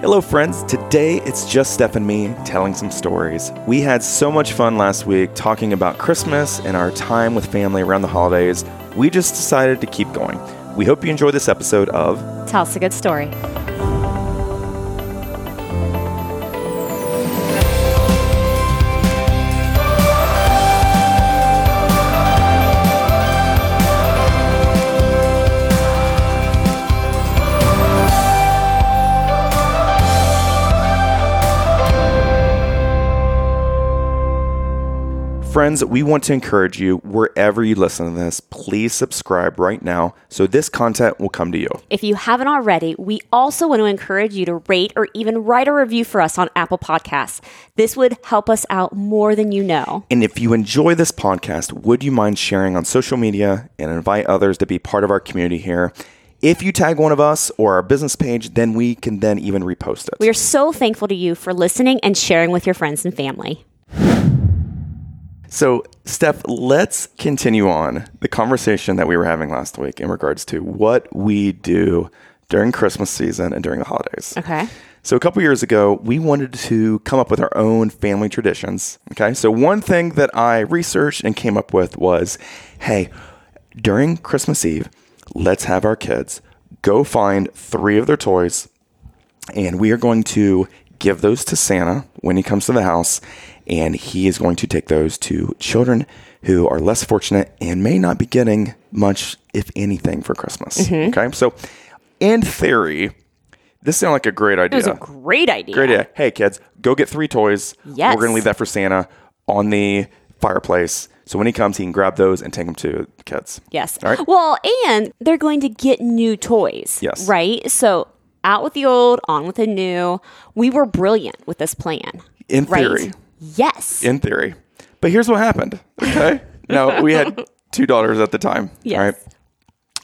Hello, friends. Today it's just Steph and me telling some stories. We had so much fun last week talking about Christmas and our time with family around the holidays. We just decided to keep going. We hope you enjoy this episode of Tell us a good story. Friends, we want to encourage you wherever you listen to this, please subscribe right now so this content will come to you. If you haven't already, we also want to encourage you to rate or even write a review for us on Apple Podcasts. This would help us out more than you know. And if you enjoy this podcast, would you mind sharing on social media and invite others to be part of our community here? If you tag one of us or our business page, then we can then even repost it. We are so thankful to you for listening and sharing with your friends and family. So, Steph, let's continue on the conversation that we were having last week in regards to what we do during Christmas season and during the holidays. Okay. So, a couple years ago, we wanted to come up with our own family traditions. Okay. So, one thing that I researched and came up with was hey, during Christmas Eve, let's have our kids go find three of their toys, and we are going to give those to Santa when he comes to the house and he is going to take those to children who are less fortunate and may not be getting much, if anything, for Christmas. Mm-hmm. Okay, so in theory, this sounds like a great idea. It was a great idea. great idea. Hey, kids, go get three toys. Yes. We're going to leave that for Santa on the fireplace. So when he comes, he can grab those and take them to the kids. Yes. All right. Well, and they're going to get new toys. Yes. Right? So out with the old, on with the new. We were brilliant with this plan. In Right? theory. Yes. in theory. But here's what happened. Okay. now we had two daughters at the time. Yes. All right.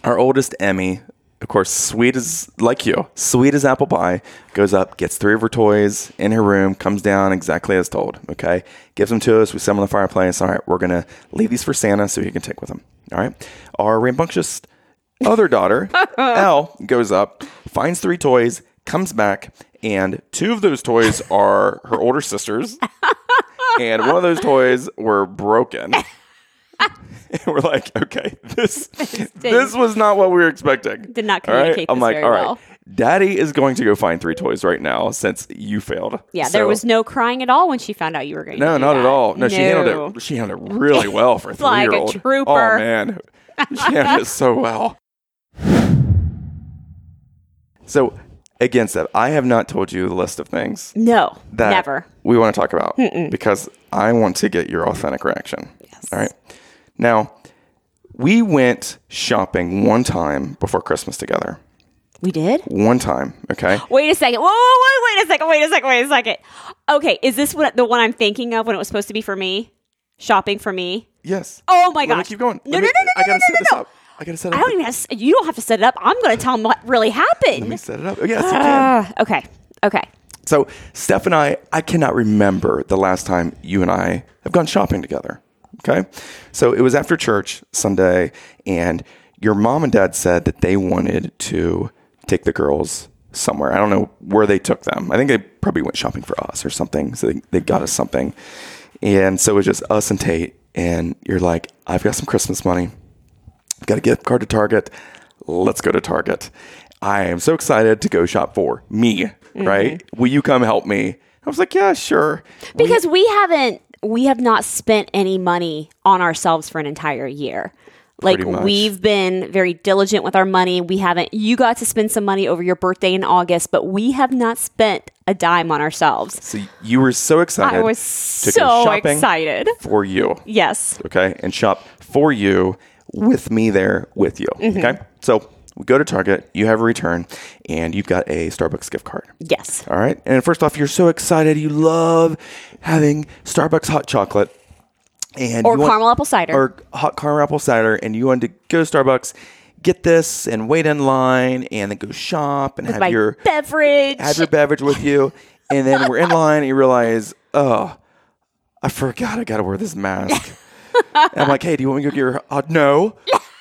Our oldest Emmy, of course, sweet as like you, sweet as apple pie, goes up, gets three of her toys in her room, comes down exactly as told. Okay. Gives them to us. We set them on the fireplace. All right. We're gonna leave these for Santa so he can take with him. All right. Our rambunctious other daughter, Elle, goes up, finds three toys, comes back, and two of those toys are her older sisters and one of those toys were broken. and we're like, okay, this this was not what we were expecting. Did not All right? communicate I'm this like, very all right, well. Daddy is going to go find three toys right now since you failed. Yeah, there was no crying at all when she found out you were going to no, not at all. No, she handled it. She handled it really well for a three Like year old. Oh, trooper. Oh man, she handled it so well. So, again, that, I have not told you the list of things No, that never. we want to talk about because I want to get your authentic reaction. Yes. All right. Now, we went shopping one time before Christmas together. We did? One time, okay? Wait a second. Whoa, whoa, whoa, wait a second. Wait a second. Wait a second. Okay, is this what, the one I'm thinking of when it was supposed to be for me? Shopping for me? Yes. Oh my Let gosh. keep going. No, Let no, me- no, no, I gotta no, no, this no. I gotta set it I up. don't even have to, you don't have to set it up. I'm going to tell them what really happened. Let me set it up. Oh, yes, you can. Uh, okay. Okay. So, Steph and I, I cannot remember the last time you and I have gone shopping together. Okay. So, it was after church Sunday, and your mom and dad said that they wanted to take the girls somewhere. I don't know where they took them. I think they probably went shopping for us or something. So, they, they got us something. And so, it was just us and Tate. And you're like, I've got some Christmas money. Got a gift card to Target. Let's go to Target. I am so excited to go shop for me, Mm-hmm. right? Will you come help me? I was like, yeah, sure. Because we haven't, we have not spent any money on ourselves for an entire year. Like we've been very diligent with our money. We haven't. You got to spend some money over your birthday in August, but we have not spent a dime on ourselves. So you were so excited. I was so excited. for you. Yes. Okay. And shop for you with me there with you. Mm-hmm. Okay. So we go to Target, you have a return, and you've got a Starbucks gift card. Yes. All right. And first off, you're so excited. You love having Starbucks hot chocolate. And Or want- caramel apple cider. Or hot caramel apple cider. And you wanted to go to Starbucks, get this, and wait in line, and then go shop and have My your beverage. have your beverage with you, and then we're in line, and you realize, oh, I forgot I got to wear this mask. and I'm like, hey, do you want me to go get your? Uh, no,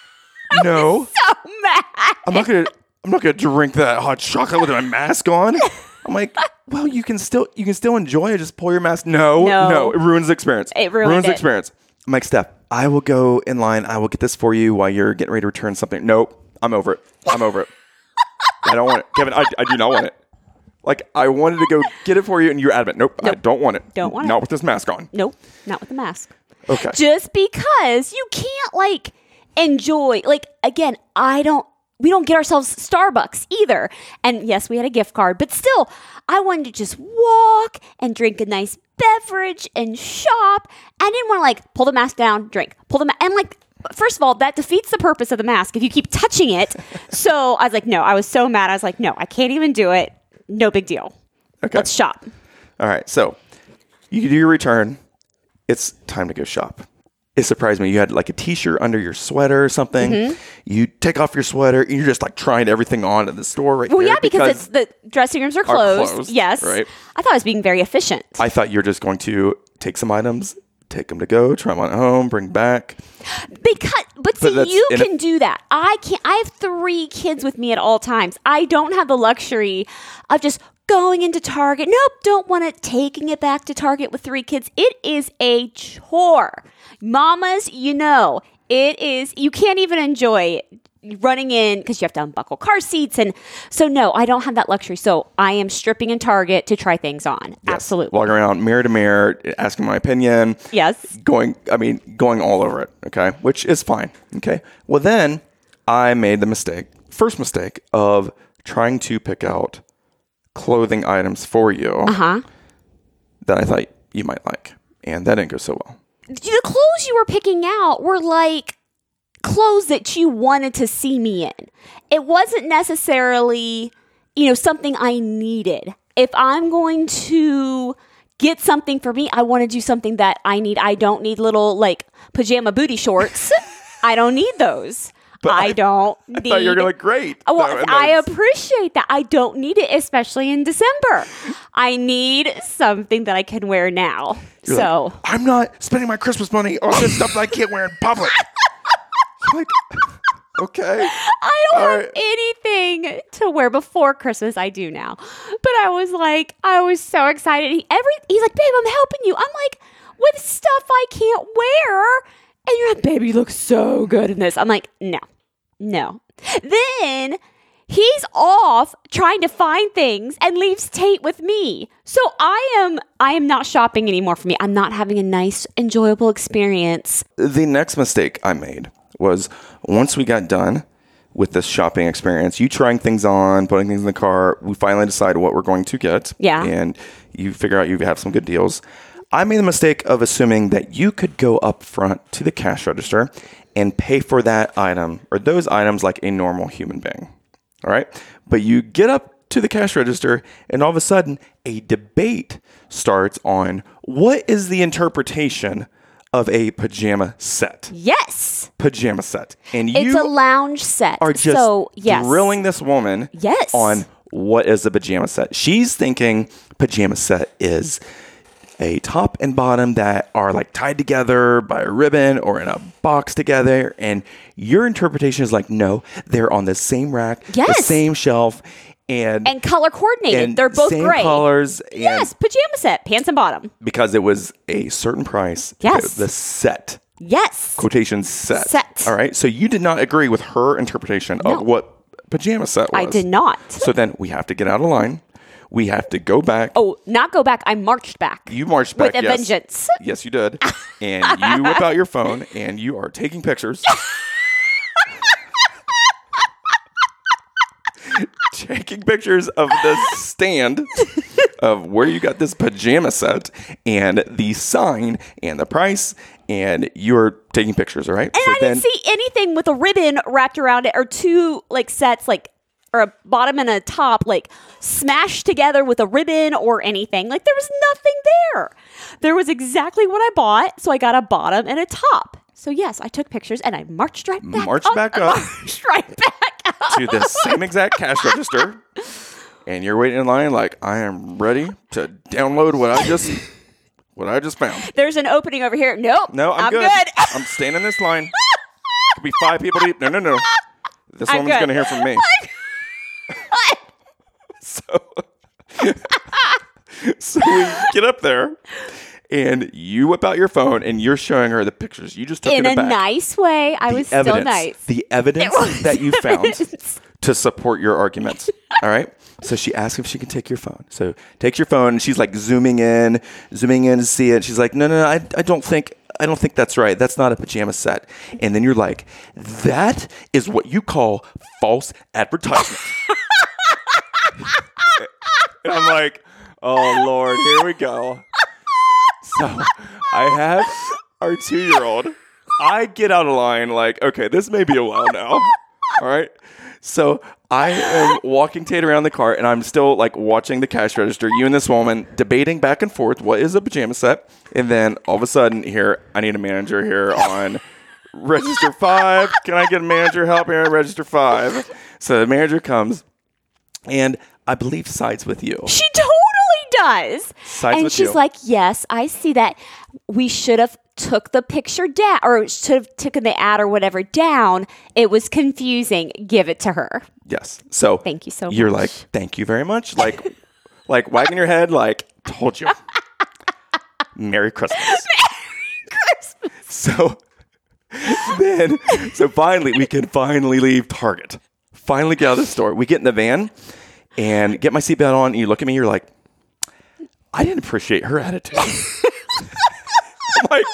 no, so mad. I'm not gonna. I'm not gonna drink that hot chocolate with my mask on. I'm like, well, you can still you can still enjoy it. Just pull your mask. No, No. no, it ruins the experience. It ruins the experience. I'm like, Steph, I will go in line. I will get this for you while you're getting ready to return something. Nope, I'm over it. I'm over it. I don't want it, Kevin. I, I do not want it. Like I wanted to go get it for you, and you're adamant. Nope, I Nope. don't want it. Don't want it. Not with this mask on. Nope, not with the mask. Okay. Just because you can't like enjoy, like again, I don't. We don't get ourselves Starbucks either. And yes, we had a gift card, but still, I wanted to just walk and drink a nice beverage and shop. I didn't want to like pull the mask down, drink, pull the mask, and like. First of all, that defeats the purpose of the mask if you keep touching it. so I was like, no, I was so mad. I was like, no, I can't even do it. No big deal. Okay. Let's shop. All right. So you do your return. It's time to go shop. It surprised me. You had like a t-shirt under your sweater or something. Mm-hmm. You take off your sweater and you're just like trying everything on at the store right Well, yeah, because, it's the dressing rooms are closed. closed, yes, right. I thought I was being very efficient. I thought you were just going to take some items, take them to go, try them on at home, bring back. because, but see, you in a- can do that. I can't. I have three kids with me at all times. I don't have the luxury of just going into Target. Nope, don't want it. Taking it back to Target with three kids. It is a chore, mamas. You know, it is. You can't even enjoy running in because you have to unbuckle car seats and so no i don't have that luxury so i am stripping in target to try things on absolutely Walking around mirror to mirror, asking my opinion. yes going i mean going all over it okay which is fine okay well then i made the mistake first mistake of trying to pick out clothing items for you uh-huh that i thought you might like and that didn't go so well the clothes you were picking out were like clothes that you wanted to see me in. It wasn't necessarily, you know, something I needed. If I'm going to get something for me, I want to do something that I need. I don't need little like pajama booty shorts. I don't need those. I, I- don't i need thought you were look great Oh, Well, No, I appreciate that. I don't need it, especially in December. I need something that I can wear now. you're so like, i'm not spending my christmas money on this stuff that i can't wear in public like okay I don't All have right. anything to wear before Christmas. I do now, but I was like, I was so excited. He, every he's like, babe, I'm helping you. I'm like, with stuff I can't wear, and you're like, babe, you look so good in this. I'm like, no, no. Then he's off trying to find things and leaves Tate with me. So I am, I am not shopping anymore for me. I'm not having a nice, enjoyable experience. the next mistake I made was once we got done with this shopping experience, you trying things on, putting things in the car, we finally decide what we're going to get. Yeah. And you figure out you have some good deals. I made the mistake of assuming that you could go up front to the cash register and pay for that item or those items like a normal human being. All right. But you get up to the cash register and all of a sudden a debate starts on what is the interpretation of a pajama set Yes, pajama set, and you it's a lounge set. are just so yes, drilling this woman Yes. on what is a pajama set. She's thinking pajama set is a top and bottom that are like tied together by a ribbon or in a box together, and your interpretation is like, no, they're on the same rack, the Yes. same shelf, and and color coordinated. and They're both same gray. colors, and Yes, pajama set, pants and bottom. because it was a certain price. Yes. the set Yes. quotation set. Set. All right. So you did not agree with her interpretation No. of what pajama set was. I did not. So then we have to get out of line. We have to go back. Oh, not go back. I marched back. You marched back with a yes. vengeance. Yes, you did. And you whip out your phone and you are taking pictures. taking pictures of the stand of where you got this pajama set and the sign and the price and you're taking pictures, all right? And I didn't see anything with a ribbon wrapped around it or two like sets like or a bottom and a top like smashed together with a ribbon or anything. Like there was nothing there. There was exactly what I bought, so I got a bottom and a top. So yes, I took pictures and I marched right back. Marched up- back up. Marched right back up. to the same exact cash register, and you're waiting in line like I am ready to download what I just what I just found. There's an opening over here. Nope. No, I'm, good. I'm staying in this line. Could be five people deep. No, no, no. This I'm woman's good. gonna hear from me. so so we get up there, and you whip out your phone and you're showing her the pictures you just took In in, a back. nice way. I The was evidence, still nice. The evidence that you found to support your arguments. All right. So she asks if she can take your phone. So takes your phone and she's like zooming in, zooming in to see it. She's like, no, no, no, I, I don't think, I don't think that's right. That's not a pajama set. And then you're like, that is what you call false advertisement. and I'm like, oh Lord, here we go. So I have our two year old. I get out of line like, okay, this may be a while now. All right. So I am walking Tate around the cart and I'm still like watching the cash register. You and this woman debating back and forth what is a pajama set. And then all of a sudden, here, I need a manager here on register five. Can I get a manager help here on register five? So the manager comes and I believe sides with you. She totally does. Sides and with she's you. like, "Yes, I see that. We should have took the picture down, or should have taken the ad or whatever down. It was confusing. Give it to her." Yes. So Thank you so much. You're much. like, thank you very much. Like, like wagging your head, like, told you. Merry Christmas. Merry Christmas. So then, so finally, we can finally leave Target. Finally get out of the store. We get in the van and get my seatbelt on. And you look at me, you're like, I didn't appreciate her attitude. Like,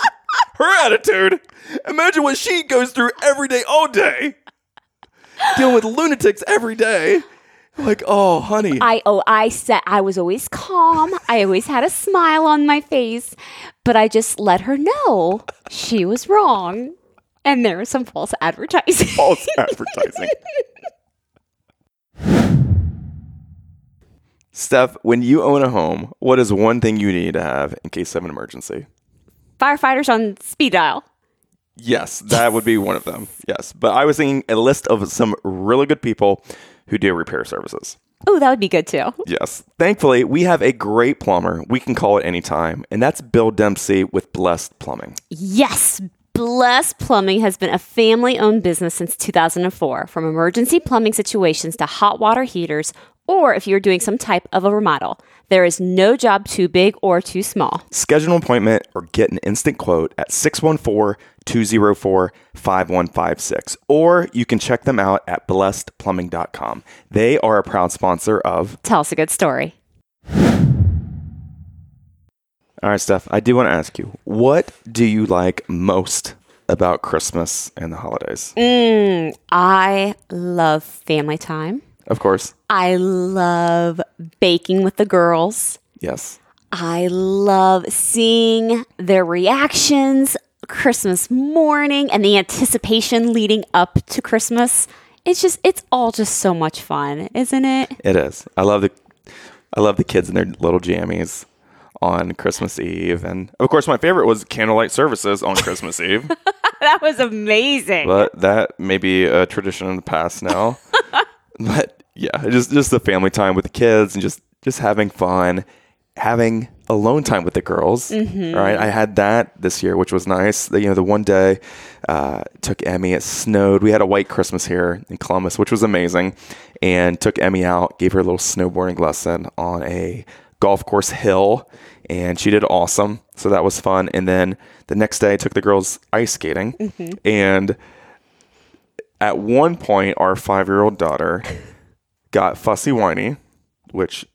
her attitude? Imagine what she goes through every day, all day. Dealing with lunatics every day. Like, oh, honey. I oh I said I was always calm. I always had a smile on my face, but I just let her know she was wrong. And there was some false advertising. false advertising. Steph, when you own a home, what is one thing you need to have in case of an emergency? Firefighters on speed dial. Yes, that would be one of them. Yes. But I was thinking a list of some really good people who do repair services. Oh, that would be good too. Yes. Thankfully, we have a great plumber we can call at any time, and that's Bill Dempsey with Blessed Plumbing. Yes, Blessed Plumbing has been a family owned business since 2004, from emergency plumbing situations to hot water heaters, or if you're doing some type of a remodel. There is no job too big or too small. Schedule an appointment or get an instant quote at 614 204 5156. Or you can check them out at blessedplumbing.com. They are a proud sponsor of. Tell us a good story. All right, Steph, I do want to ask you what do you like most about Christmas and the holidays? Mm, I love family time. Of course. I love baking with the girls. Yes. I love seeing their reactions Christmas morning and the anticipation leading up to Christmas. It's just it's all just so much fun, isn't it? It is. I love the I love the kids in their little jammies on Christmas Eve. And of course my favorite was candlelight services on Christmas Eve. that was amazing. but that may be a tradition in the past now. but yeah, just just the family time with the kids and just just having fun, having alone time with the girls. Mm-hmm. Right, I had that this year, which was nice. The, you know, the one day uh, took Emmy. It snowed. We had a white Christmas here in Columbus, which was amazing, and took Emmy out, gave her a little snowboarding lesson on a golf course hill, and she did awesome. So that was fun. And then the next day, I took the girls ice skating, Mm-hmm. and at one point, our five year old daughter got fussy whiny, which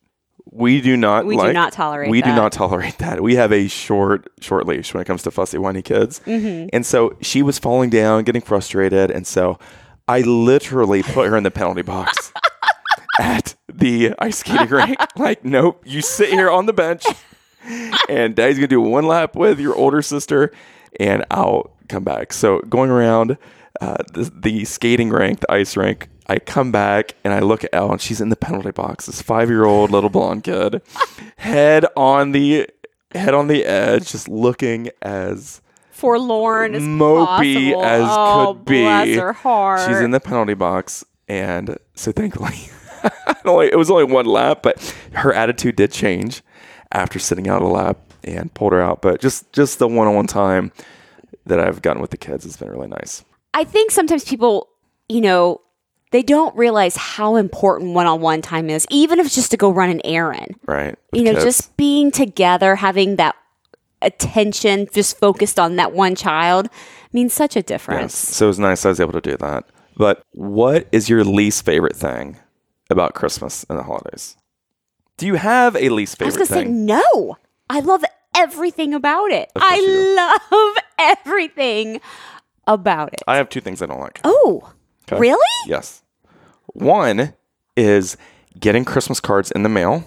we do not We do not tolerate We do that. not tolerate that. We have a short, short leash when it comes to fussy whiny kids. Mm-hmm. And so she was falling down, getting frustrated. And so I literally put her in the penalty box at the ice skating rink. Like, nope, you sit here on the bench and daddy's gonna do one lap with your older sister and I'll come back. So going around uh, the, the skating rink, the ice rink, I come back and I look at Elle and she's in the penalty box. This five year old little blonde kid, head on the head on the edge, just looking as Forlorn as mopey possible. as oh, could be. Bless her heart. She's in the penalty box, and so thankfully, only- it was only one lap, but her attitude did change after sitting out a lap and pulled her out. But just just the one on one time that I've gotten with the kids has been really nice. I think sometimes people, you know, they don't realize how important one-on-one time is, even if it's just to go run an errand. Right. You know, kids. just being together, having that attention just focused on that one child means such a Yes. difference. So it was nice I was able to do that. But what is your least favorite thing about Christmas and the holidays? Do you have a least favorite I was gonna say no. I love everything about it. Of course you do. I love everything about it. I have two things I don't like. Oh, Okay. really? Yes. One is getting Christmas cards in the mail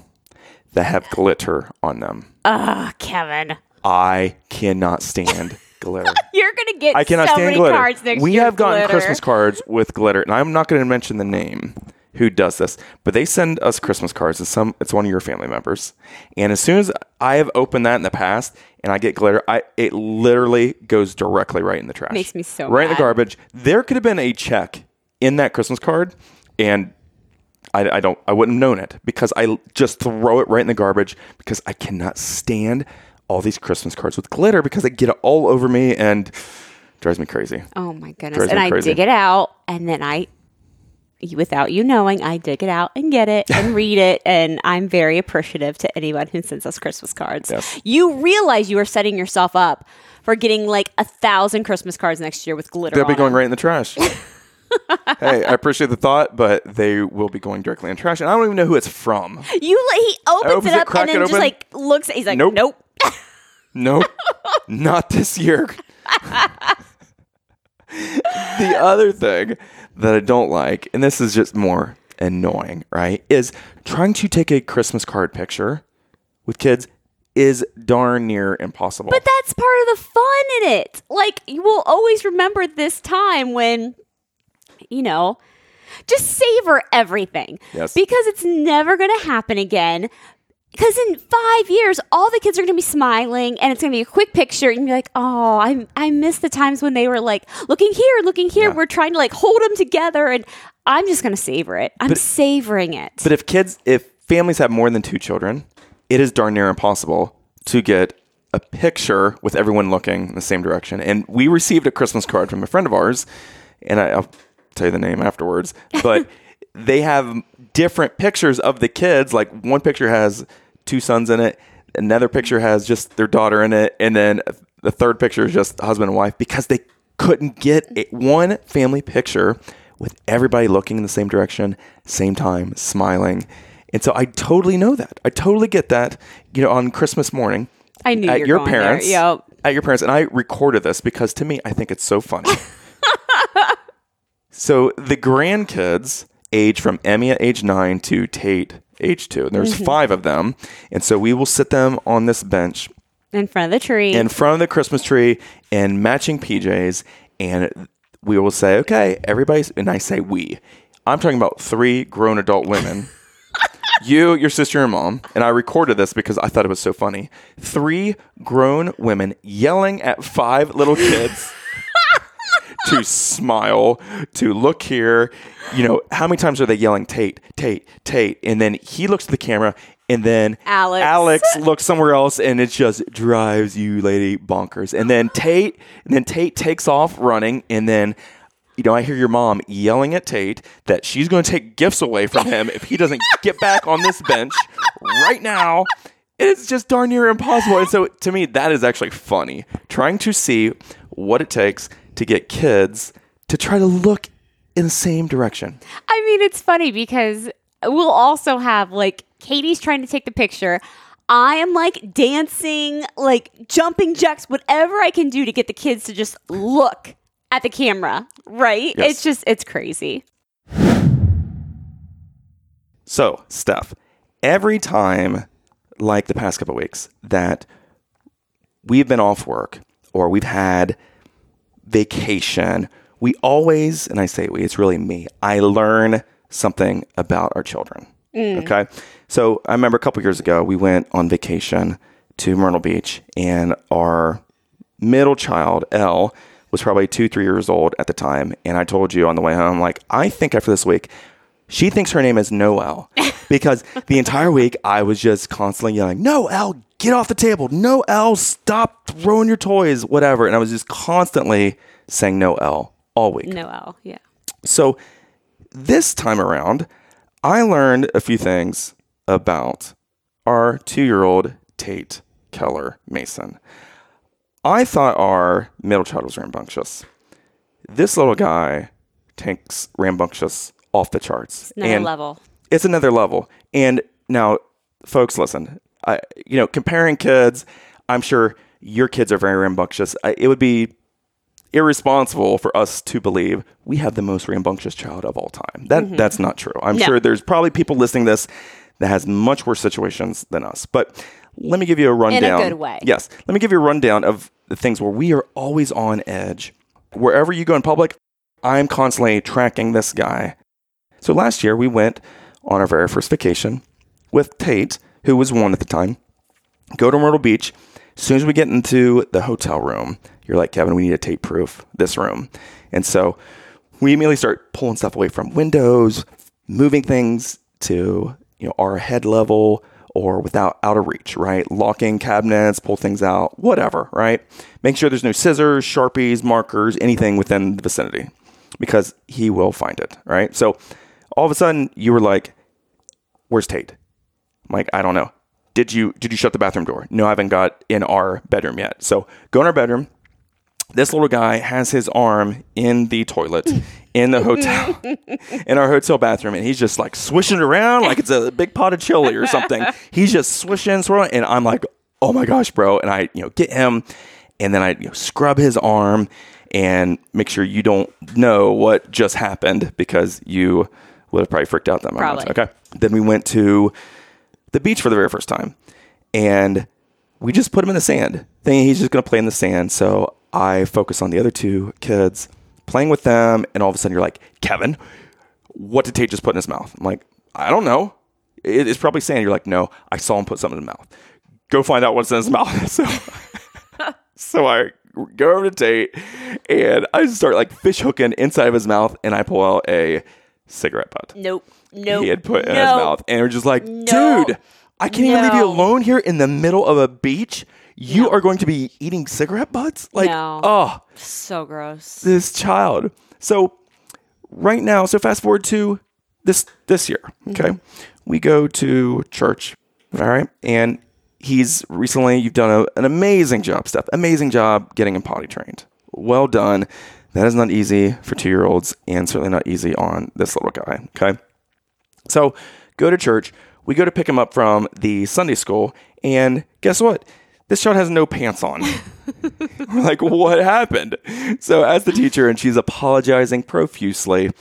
that have glitter on them. Ah, Kevin, I cannot stand glitter. you're gonna get I cannot so stand many glitter. cards next we year. We have gotten glitter. Christmas cards with glitter, and I'm not going to mention the name who does this, but they send us Christmas cards. It's some, it's one of your family members, and as soon as I have opened that in the past and I get glitter, I it literally goes directly right in the trash. Makes me so right in the garbage. There could have been a check in that Christmas card, and I, I don't I wouldn't have known it because I just throw it right in the garbage because I cannot stand all these Christmas cards with glitter because they get it all over me and drives me crazy. Oh my goodness! Drives And I crazy. dig it out, and then I, without you knowing, I dig it out and get it and read it, and I'm very appreciative to anyone who sends us Christmas cards. Yes. You realize you are setting yourself up for getting like a thousand Christmas cards next year with glitter. They'll be going them. right in the trash. hey, I appreciate the thought, but they will be going directly in trash, and I don't even know who it's from. You like he opens, Opens it it, up crack and it then just open. like looks. He's like, Nope. nope. Nope, not this year. the other thing that I don't like, and this is just more annoying, right, is trying to take a Christmas card picture with kids is darn near impossible. But that's part of the fun in it. Like you will always remember this time when, you know, just savor everything. Yes. Because it's never going to happen again. Because in five years, all the kids are going to be smiling, and it's going to be a quick picture, and you're like, "Oh, I I miss the times when they were like looking here, looking here. Yeah. We're trying to like hold them together, and I'm just going to savor it. I'm But- savoring it. But if kids, if families have more than two children, it is darn near impossible to get a picture with everyone looking in the same direction. And we received a Christmas card from a friend of ours, and I, I'll tell you the name afterwards. But they have different pictures of the kids. Like one picture has two sons in it, another picture has just their daughter in it, and then the third picture is just husband and wife because they couldn't get a, one family picture with everybody looking in the same direction, same time, smiling. And so I totally know that. I totally get that. You know, on Christmas morning, I knew at your parents, Yep. at your parents, and I recorded this because to me, I think it's so funny. so the grandkids age from Emmy at age nine to Tate age two. And there's Mm-hmm. five of them, and so we will sit them on this bench in front of the tree. in front of the Christmas tree in matching PJs, and we will say, "Okay, everybody's," and I say we. I'm talking about three grown adult women. you, your sister, and mom, and I recorded this because I thought it was so funny. Three grown women yelling at five little kids to smile, to look here. You know, how many times are they yelling Tate, Tate, Tate? And then he looks at the camera, and then Alex. Alex looks somewhere else, and it just drives you, lady, bonkers. And then Tate, and then Tate takes off running, and then. You know, I hear your mom yelling at Tate that she's going to take gifts away from him if he doesn't get back on this bench right now. It's just darn near impossible. And so to me, that is actually funny. Trying to see what it takes to get kids to try to look in the same direction. I mean, it's funny because we'll also have like Katie's trying to take the picture. I am like dancing, like jumping jacks, whatever I can do to get the kids to just look at the camera, right? Yes. It's just, it's crazy. So, Steph, every time, like the past couple weeks, that we've been off work or we've had vacation, we always, and I say we, it's really me, I learn something about our children. Mm. Okay. So I remember a couple years ago, we went on vacation to Myrtle Beach, and our middle child, Elle, was probably two, three years old at the time. And I told you on the way home, like, I think after this week, she thinks her name is Noelle because the entire week I was just constantly yelling, Noel, get off the table. Noel, stop throwing your toys, whatever. And I was just constantly saying Noel all week. Noel, yeah. So this time around, I learned a few things about our two year old Tate Keller Mason. I thought our middle child was rambunctious. This little guy takes rambunctious off the charts. Another and level. it's another level. And now, folks, listen. I, you know, comparing kids, I'm sure your kids are very rambunctious. I, it would be irresponsible for us to believe we have the most rambunctious child of all time. That that's not true. I'm Mm-hmm. No. sure there's probably people listening to this that has much worse situations than us. But let me give you a rundown. In a good way. Yes. Let me give you a rundown of the things where we are always on edge. Wherever you go in public, I'm constantly tracking this guy. So last year we went on our very first vacation with Tate, who was one at the time. Go to Myrtle Beach. As soon as we get into the hotel room, you're like, Kevin, we need a Tate proof this room. And so we immediately start pulling stuff away from windows, moving things to you know our head level or without out of reach, right? Locking cabinets, pull things out, whatever, right? Make sure there's no scissors, sharpies, markers, anything within the vicinity, because he will find it, right? So all of a sudden you were like, "Where's Tate?" I'm like, I don't know. Did you did you shut the bathroom door? No, I haven't got in our bedroom yet. So go in our bedroom. This little guy has his arm in the toilet in the hotel, in our hotel bathroom, and he's just like swishing around like it's a big pot of chili or something. He's just swishing, swirling, and I'm like, oh my gosh, bro! And I, you know, get him, and then I you know, scrub his arm and make sure you don't know what just happened because you would have probably freaked out that moment. Probably. Okay. Then we went to the beach for the very first time. And we just put him in the sand, thinking he's just going to play in the sand. So I focus on the other two kids, playing with them. And all of a sudden, you're like, Kevin, what did Tate just put in his mouth? I'm like, I don't know. It- It's probably sand. You're like, no, I saw him put something in his mouth. Go find out what's in his mouth. So, so I go over to Tate and I start like fish hooking inside of his mouth and I pull out a cigarette butt Nope. Nope. he had put in his no. mouth. And we're just like, No. dude, I can't even leave you No. alone here in the middle of a beach. You are going to be eating cigarette butts? Like, No. oh, So gross. this child. So right now, so fast forward to this this year. Mm-hmm. Okay. We go to church. All right. And he's recently you've done a, an amazing job, Steph. Amazing job getting him potty trained. Well done. That is not easy for two year olds and certainly not easy on this little guy. Okay. So go to church. We go to pick him up from the Sunday school, and guess what? This child has no pants on. We're like, what happened? So as the teacher, and she's apologizing profusely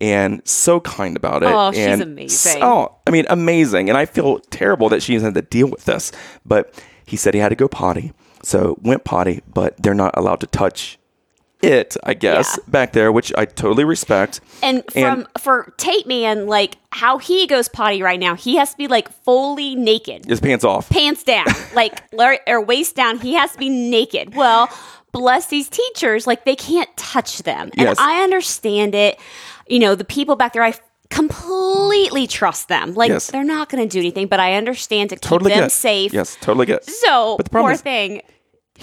and so kind about it. Oh, she's and amazing. Oh, I mean, amazing. And I feel terrible that she's had to deal with this. But he said he had to go potty. So went potty, but they're not allowed to touch it, I guess, Yeah. back there, which I totally respect. And from And- for Tate Man, like how he goes potty right now, he has to be like fully naked, His pants off. pants down, like or, waist down. He has to be naked. Well, bless these teachers, like they can't touch them, and Yes. I understand it. You know, the people back there, I completely trust them. Like Yes. they're not going to do anything, but I understand to keep them safe. Yes, totally get. So But the problem poor is- thing.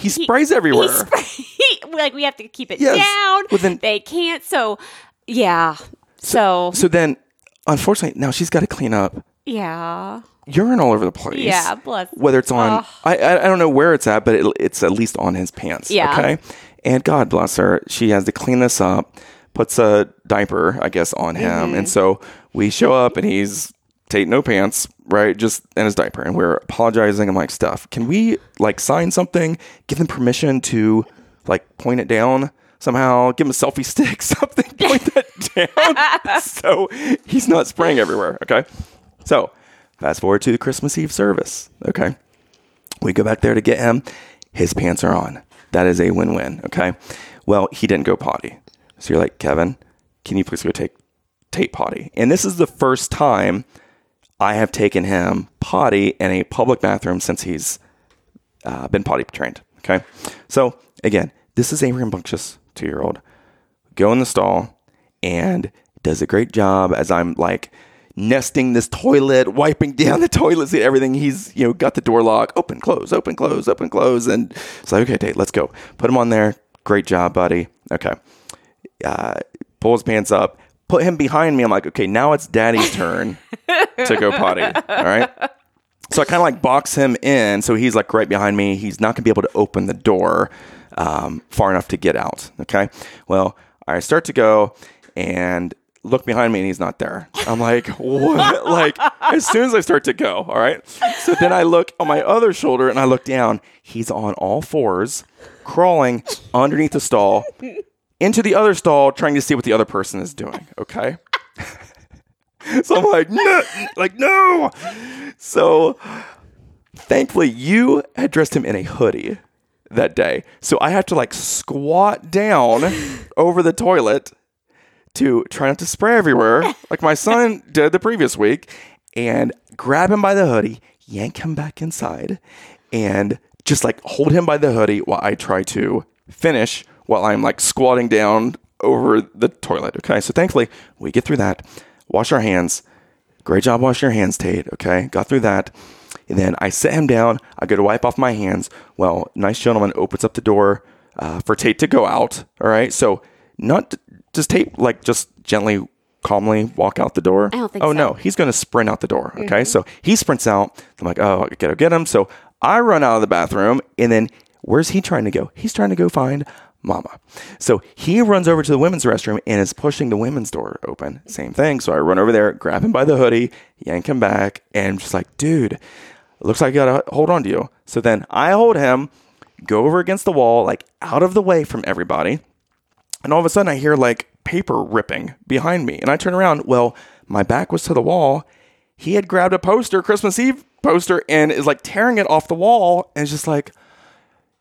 He sprays everywhere. He spray, like we have to keep it Yes. down. Well, then- they can't. So yeah. So, so then, unfortunately, now she's got to clean up yeah. urine all over the place. Yeah, bless- Whether it's on, I I don't know where it's at, but it, it's at least on his pants. Yeah. Okay. And God bless her, she has to clean this up. Puts a diaper, I guess, on him, Mm-hmm. and so we show up, and he's Tate no pants, right? Just in his diaper, and we're apologizing. I'm like, Steph. Can we like sign something? Give them permission to like point it down somehow. Give him a selfie stick, something. Point that down. so he's not spraying everywhere. Okay. So fast forward to the Christmas Eve service. Okay. We go back there to get him. His pants are on. That is a win win. Okay. Well, he didn't go potty. So you're like, Kevin, can you please go take Tate potty? And this is the first time I have taken him potty in a public bathroom since he's uh, been potty trained. Okay. So again, this is a rambunctious two year old. Go in the stall and does a great job as I'm like nesting this toilet, wiping down the toilet seat, everything. He's, you know, got the door lock, open, close, open, close, open, close. And it's like, okay, Tate, let's go. Put him on there. Great job, buddy. Okay. Uh, pull his pants up, put him behind me. I'm like, okay, now it's daddy's turn to go potty. All right. So I kind of like box him in. So he's like right behind me. He's not going to be able to open the door um, far enough to get out. Okay. Well, I start to go and look behind me and he's not there. I'm like, what? like, as soon as I start to go, all right. So then I look on my other shoulder and I look down. He's on all fours, crawling underneath the stall into the other stall, trying to see what the other person is doing. Okay. so I'm like, no, like, no. So thankfully, you had dressed him in a hoodie that day. So I have to like squat down over the toilet to try not to spray everywhere, like my son did the previous week, and grab him by the hoodie, yank him back inside, and just like hold him by the hoodie while I try to finish while I'm like squatting down over the toilet. Okay. So thankfully, we get through that, wash our hands. Great job washing your hands, Tate. Okay. Got through that. And then I sit him down. I go to wipe off my hands. Well, nice gentleman opens up the door uh, for Tate to go out. All right. So, not does Tate like just gently, calmly walk out the door? I don't think oh, so. no. He's going to sprint out the door. Okay. So he sprints out. I'm like, oh, I gotta get him. So I run out of the bathroom. And then where's he trying to go? He's trying to go find mama. So he runs over to the women's restroom and is pushing the women's door open. Same thing. So I run over there, grab him by the hoodie, yank him back, and just like, dude, looks like I gotta hold on to you. So then I hold him, go over against the wall, like out of the way from everybody. And all of a sudden I hear like paper ripping behind me. And I turn around. Well, my back was to the wall. He had grabbed a poster, Christmas Eve poster, and is like tearing it off the wall. And it's just like,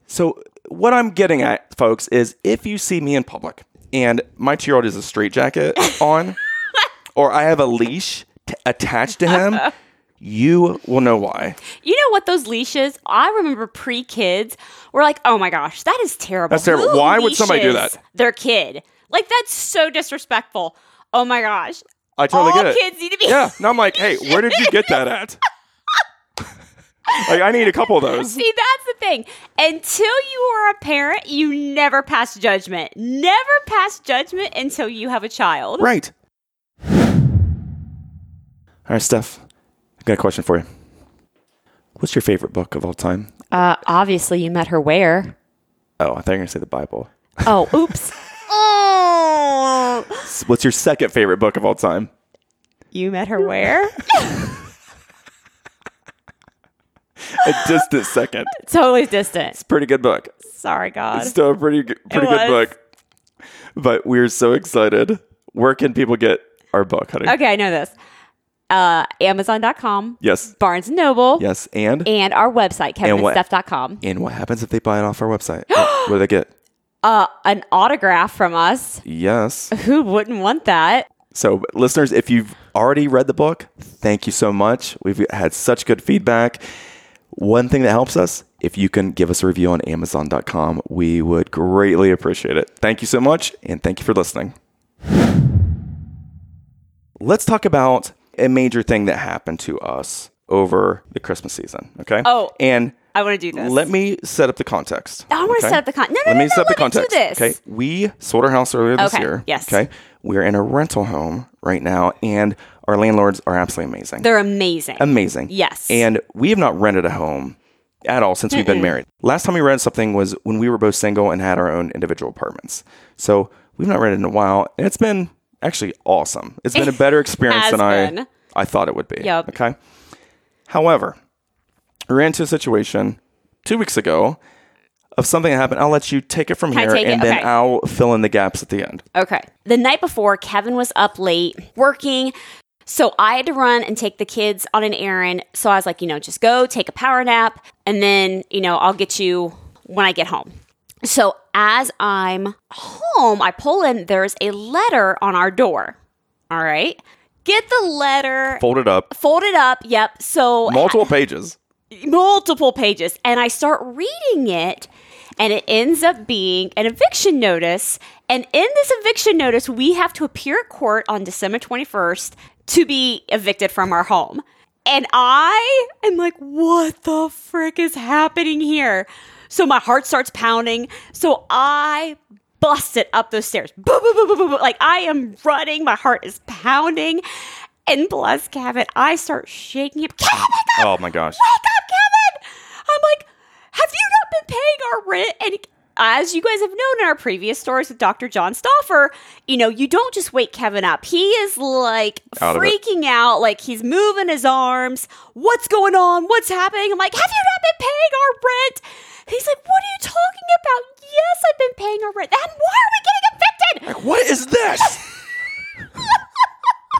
so what I'm getting at, folks, is if you see me in public and my two year old is a straight jacket on, or I have a leash t- attached to him, you will know why. You know what those leashes? I remember pre kids were like, oh my gosh, that is terrible. That's terrible. Who Why would somebody do that? Their kid. Like that's so disrespectful. Oh my gosh. I totally All get it. kids need to be. Yeah. And I'm like, hey, where did you get that at? Like, I need a couple of those. See, that's the thing. Until you are a parent, you never pass judgment. Never pass judgment until you have a child. Right. All right, Steph, I got a question for you. What's your favorite book of all time? Uh, obviously, you met her where? Oh, I thought you were going to say the Bible. Oh, oops. oh, What's your second favorite book of all time? you met her where? A distant second. totally distant. It's pretty good book. Sorry, God. It's still a pretty good, pretty good book. But we're so excited. Where can people get our book, honey? Okay, I know this. Uh, Amazon.com, Yes. Barnes and Noble, Yes. And and our website, kevinandsteph.com. and what happens if they buy it off our website? what do they get? Uh, an autograph from us. Yes. Who wouldn't want that? So, listeners, if you've already read the book, thank you so much. We've had such good feedback. One thing that helps us, if you can give us a review on Amazon.com, we would greatly appreciate it. Thank you so much, and thank you for listening. Let's talk about a major thing that happened to us over the Christmas season. Okay. Oh. and I want to do this. let me set up the context. I want to okay? set up the context. No, no, Let no, me no, set up the let me do context. this. Okay. We sold our house earlier this Okay, year. yes. Okay. We're in a rental home right now, and our landlords are absolutely amazing. They're amazing. amazing. Yes. And we have not rented a home at all since we've been married. Last time we rented something was when we were both single and had our own individual apartments. So we've not rented in a while, and it's been actually awesome. It's been a better experience than I. I thought it would be. Yep. Okay. However, we ran into a situation two weeks ago of something that happened. I'll let you take it from Can here, take it? and then Okay. I'll fill in the gaps at the end. Okay. The night before, Kevin was up late working. So I had to run and take the kids on an errand. So I was like, you know, just go take a power nap and then, you know, I'll get you when I get home. So as I'm home, I pull in, there's a letter on our door. All right. Get the letter, Fold it up, fold it up. Yep. So multiple pages. Multiple pages and I start reading it and it ends up being an eviction notice and in this eviction notice we have to appear at court on December 21st to be evicted from our home. And I am like what the frick is happening here? So my heart starts pounding. So I busted up those stairs. Boom, boom, boom, boom, boom, boom. Like I am running. My heart is pounding. And bless Kevin, I start shaking him. Wake up! Oh my gosh. Wake up! I'm like, have you not been paying our rent? And as you guys have known in our previous stories with Dr. John Stauffer, you know, you don't just wake Kevin up. He is like Out freaking out, like he's moving his arms. What's going on? What's happening? I'm like, have you not been paying our rent? He's like, what are you talking about? Yes, I've been paying our rent. And why are we getting evicted? Like, What is this?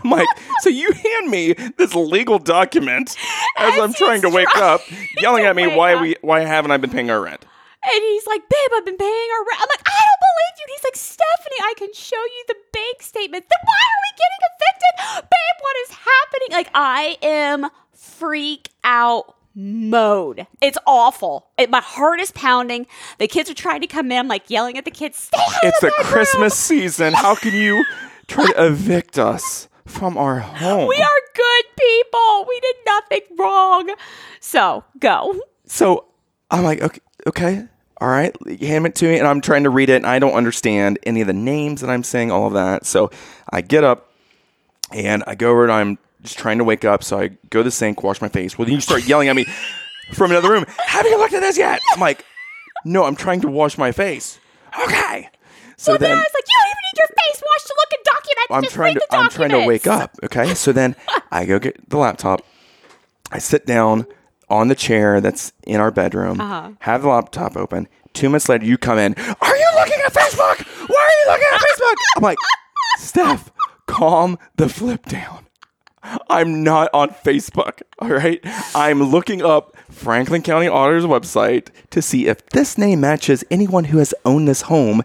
I'm like, so you hand me this legal document as, As I'm trying to wake up, yelling at me why up. we why haven't I been paying our rent? And he's like, babe, I've been paying our rent. I'm like, I don't believe you. And he's like, Stephanie, I can show you the bank statement. Then why are we getting evicted? Babe, what is happening? Like, I am freak out mode. It's awful. It, my heart is pounding. The kids are trying to come in. I'm like yelling at the kids, stay out It's of the my room." Christmas season. How can you try to evict us from our home? We are good people. We did nothing wrong. So go. So I'm like, okay, okay, all right, hand it to me, and I'm trying to read it, and I don't understand any of the names that I'm saying, all of that. So I get up and I go over, and I'm just trying to wake up. So I go to the sink, wash my face. Well, then you start yelling at me from another room. Have you looked at this yet? I'm like, no, I'm trying to wash my face. Okay. So Well, then, then I was like, you don't even need your face wash to look at documents. I'm Just trying to I'm trying to wake up. Okay. So then I go get the laptop. I sit down on the chair that's in our bedroom, Uh-huh. have the laptop open. Two minutes later, you come in. Are you looking at Facebook? Why are you looking at Facebook? I'm like, Steph, calm the flip down. I'm not on Facebook. All right. I'm looking up Franklin County Auditor's website to see if this name matches anyone who has owned this home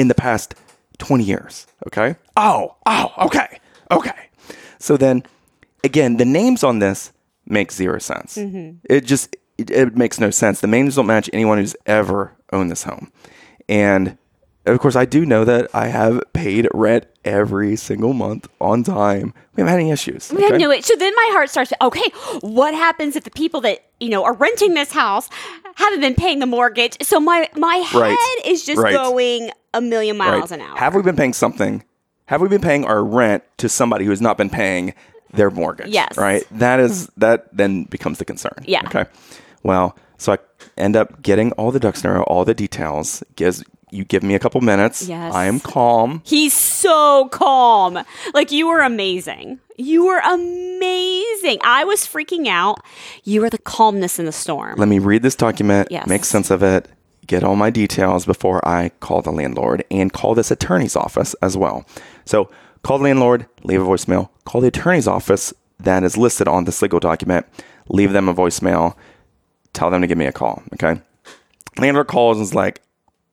in the past 20 years. Okay. Oh, oh, okay. Okay. So then again, the names on this make zero sense. Mm-hmm. It just, it, it makes no sense. The names don't match anyone who's ever owned this home. And of course, I do know that I have paid rent every single month on time. We haven't had any issues. I okay? knew it. So then my heart starts. Okay, what happens if the people that you know are renting this house haven't been paying the mortgage? So my my head Right. is just Right. going a million miles Right. an hour. Have we been paying something? Have we been paying our rent to somebody who has not been paying their mortgage? Yes. Right. That is that then becomes the concern. Yeah. Okay. Well, so I end up getting all the ducks in a row, all the details. Gives you give me a couple minutes. Yes. I am calm. He's so calm. Like you were amazing. You were amazing. I was freaking out. You were the calmness in the storm. Let me read this document, Yes. make sense of it, get all my details before I call the landlord and call this attorney's office as well. So call the landlord, leave a voicemail, call the attorney's office that is listed on this legal document, leave them a voicemail, tell them to give me a call. Okay. Landlord calls and is like,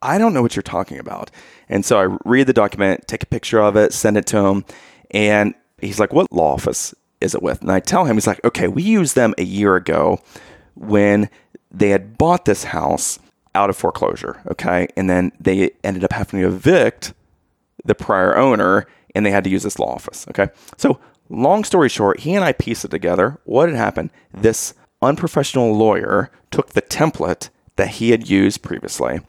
I don't know what you're talking about. And so I read the document, take a picture of it, send it to him. And he's like, What law office is it with? And I tell him, He's like, Okay, we used them a year ago when they had bought this house out of foreclosure. Okay. And then they ended up having to evict the prior owner and they had to use this law office. Okay. So, long story short, he and I pieced it together. What had happened? This unprofessional lawyer took the template that he had used previously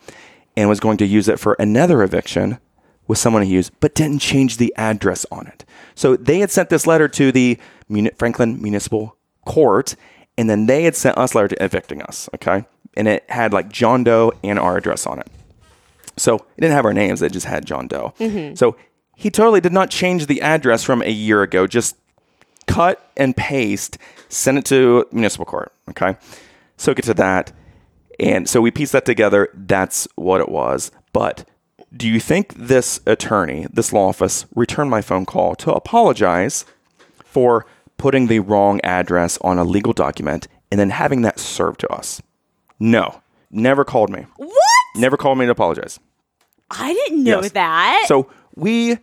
and was going to use it for another eviction with someone he used, but didn't change the address on it. So, they had sent this letter to the Franklin Municipal Court and then they had sent us a letter to evicting us. Okay. And it had like John Doe and our address on it. So it didn't have our names, it just had John Doe. Mm-hmm. So he totally did not change the address from a year ago, just cut and paste, send it to municipal court. Okay. So get to that. And so we pieced that together. That's what it was. But do you think this attorney, this law office, returned my phone call to apologize for putting the wrong address on a legal document and then having that served to us? No. Never called me. what? Never called me to apologize. I didn't know Yes. that. So we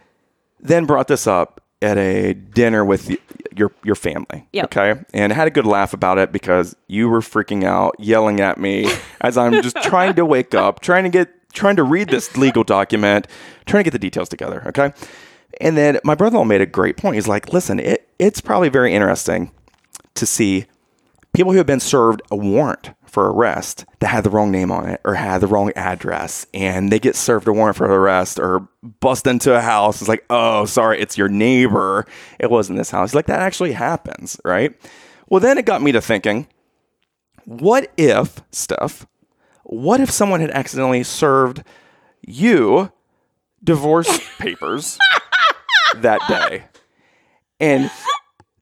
then brought this up at a dinner with y- your your family. Yep. Okay, and I had a good laugh about it because you were freaking out, yelling at me as I'm just trying to wake up, trying to get trying to read this legal document, trying to get the details together. Okay, and then my brother-in-law made a great point. He's like, "Listen, it it's probably very interesting to see." people who have been served a warrant for arrest that had the wrong name on it or had the wrong address and they get served a warrant for arrest or bust into a house. It's like, oh, sorry, it's your neighbor. It wasn't this house. Like that actually happens, right? Well, then it got me to thinking, what if, Steph, what if someone had accidentally served you divorce papers that day? And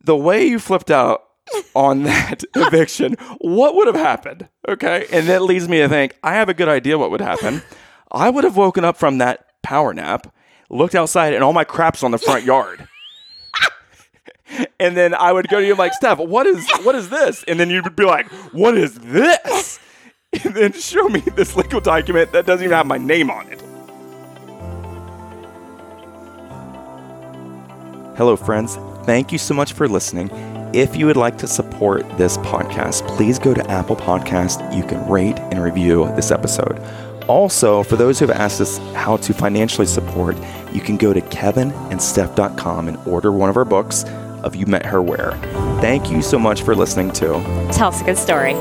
the way you flipped out on that eviction, what would have happened? Okay. And that leads me to think I have a good idea what would happen. I would have woken up from that power nap, looked outside, and all my crap's on the front yard. and then I would go to you like, Steph, what is what is this? And then you'd be like, What is this? And then show me this legal document that doesn't even have my name on it. Hello, friends. Thank you so much for listening. If you would like to support this podcast, please go to Apple Podcast. You can rate and review this episode. Also, for those who have asked us how to financially support, you can go to kevinandsteph.com and order one of our books of You Met Her Where. Thank you so much for listening to Tell us a good story.